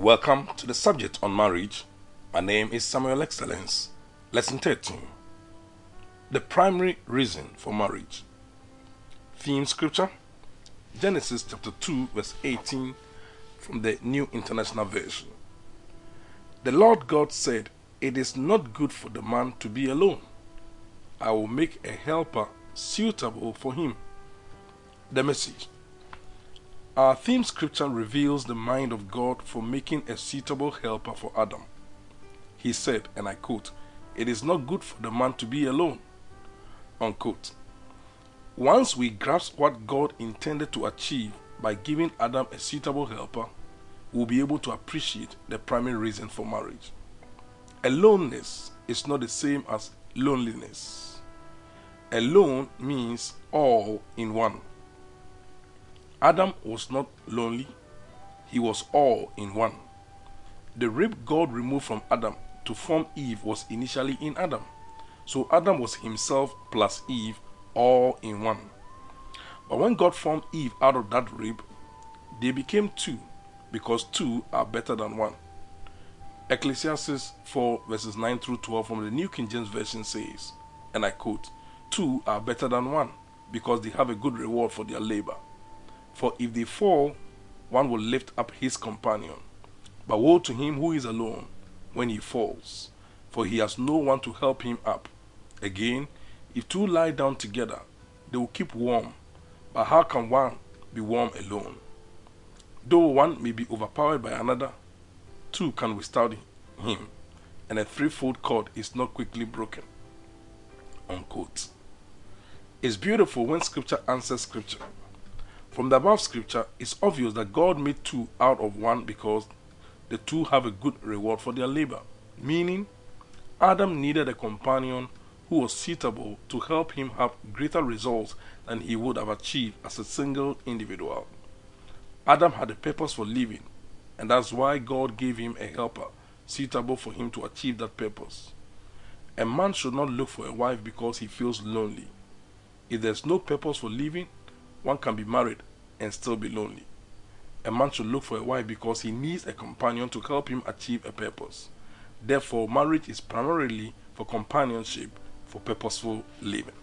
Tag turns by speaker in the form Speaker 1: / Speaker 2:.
Speaker 1: Welcome to the subject on marriage. My name is Samuel Excellence. Lesson 13. The primary reason for marriage. Theme scripture Genesis chapter 2, verse 18 from the New International Version. The Lord God said, It is not good for the man to be alone. I will make a helper suitable for him. The message. Our theme scripture reveals the mind of God for making a suitable helper for Adam. He said, and I quote, It is not good for the man to be alone. Unquote. Once we grasp what God intended to achieve by giving Adam a suitable helper, we'll be able to appreciate the primary reason for marriage. Aloneness is not the same as loneliness. Alone means all in one. Adam was not lonely, he was all in one. The rib God removed from Adam to form Eve was initially in Adam. So Adam was himself plus Eve all in one. But when God formed Eve out of that rib, they became two because two are better than one. Ecclesiastes 4 verses 9 through 12 from the New King James Version says, and I quote, Two are better than one because they have a good reward for their labor. For if they fall, one will lift up his companion. But woe to him who is alone when he falls, for he has no one to help him up. Again, if two lie down together, they will keep warm. But how can one be warm alone? Though one may be overpowered by another, two can withstand him, and a threefold cord is not quickly broken. Unquote. It's beautiful when scripture answers scripture. From the above scripture, it's obvious that God made two out of one because the two have a good reward for their labor. Meaning, Adam needed a companion who was suitable to help him have greater results than he would have achieved as a single individual. Adam had a purpose for living, and that's why God gave him a helper suitable for him to achieve that purpose. A man should not look for a wife because he feels lonely. If there's no purpose for living, one can be married and still be lonely. A man should look for a wife because he needs a companion to help him achieve a purpose. Therefore, marriage is primarily for companionship, for purposeful living.